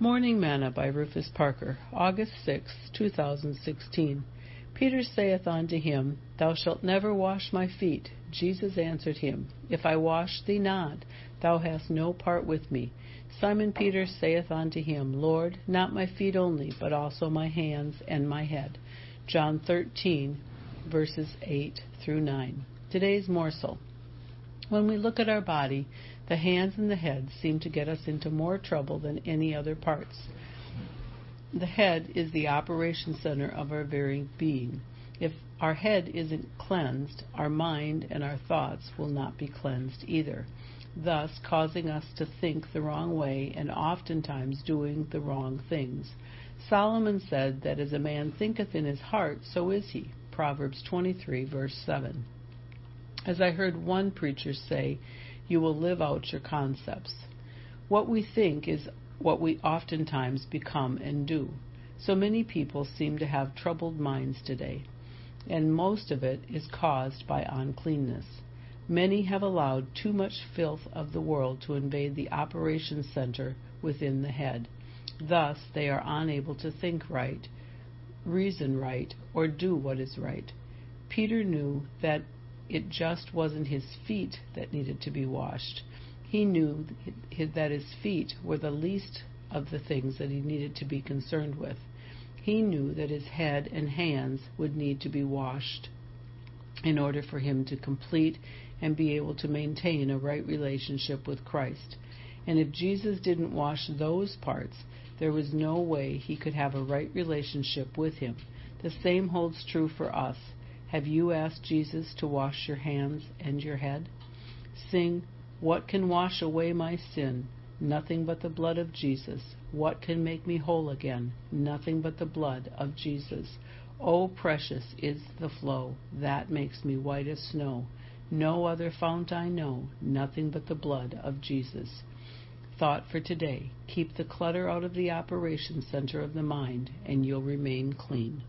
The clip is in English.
Morning Manna by Rufus Parker, August 6, 2016. Peter saith unto him, Thou shalt never wash my feet. Jesus answered him, If I wash thee not, thou hast no part with me. Simon Peter saith unto him, Lord, not my feet only, but also my hands and my head. John 13, verses 8 through 9. Today's morsel. When we look at our body, the hands and the head seem to get us into more trouble than any other parts. The head is the operation center of our very being. If our head isn't cleansed, our mind and our thoughts will not be cleansed either, thus causing us to think the wrong way and oftentimes doing the wrong things. Solomon said that as a man thinketh in his heart, so is he. Proverbs 23, verse 7. As I heard one preacher say, you will live out your concepts. What we think is what we oftentimes become and do. So many people seem to have troubled minds today, and most of it is caused by uncleanness. Many have allowed too much filth of the world to invade the operation center within the head. Thus, they are unable to think right, reason right, or do what is right. Peter knew that it just wasn't his feet that needed to be washed. He knew that his feet were the least of the things that he needed to be concerned with. He knew that his head and hands would need to be washed in order for him to complete and be able to maintain a right relationship with Christ. And if Jesus didn't wash those parts, there was no way he could have a right relationship with him. The same holds true for us. Have you asked Jesus to wash your hands and your head? Sing, What can wash away my sin? Nothing but the blood of Jesus. What can make me whole again? Nothing but the blood of Jesus. Oh, precious is the flow that makes me white as snow. No other fount I know, nothing but the blood of Jesus. Thought for today Keep the clutter out of the operation center of the mind, and you'll remain clean.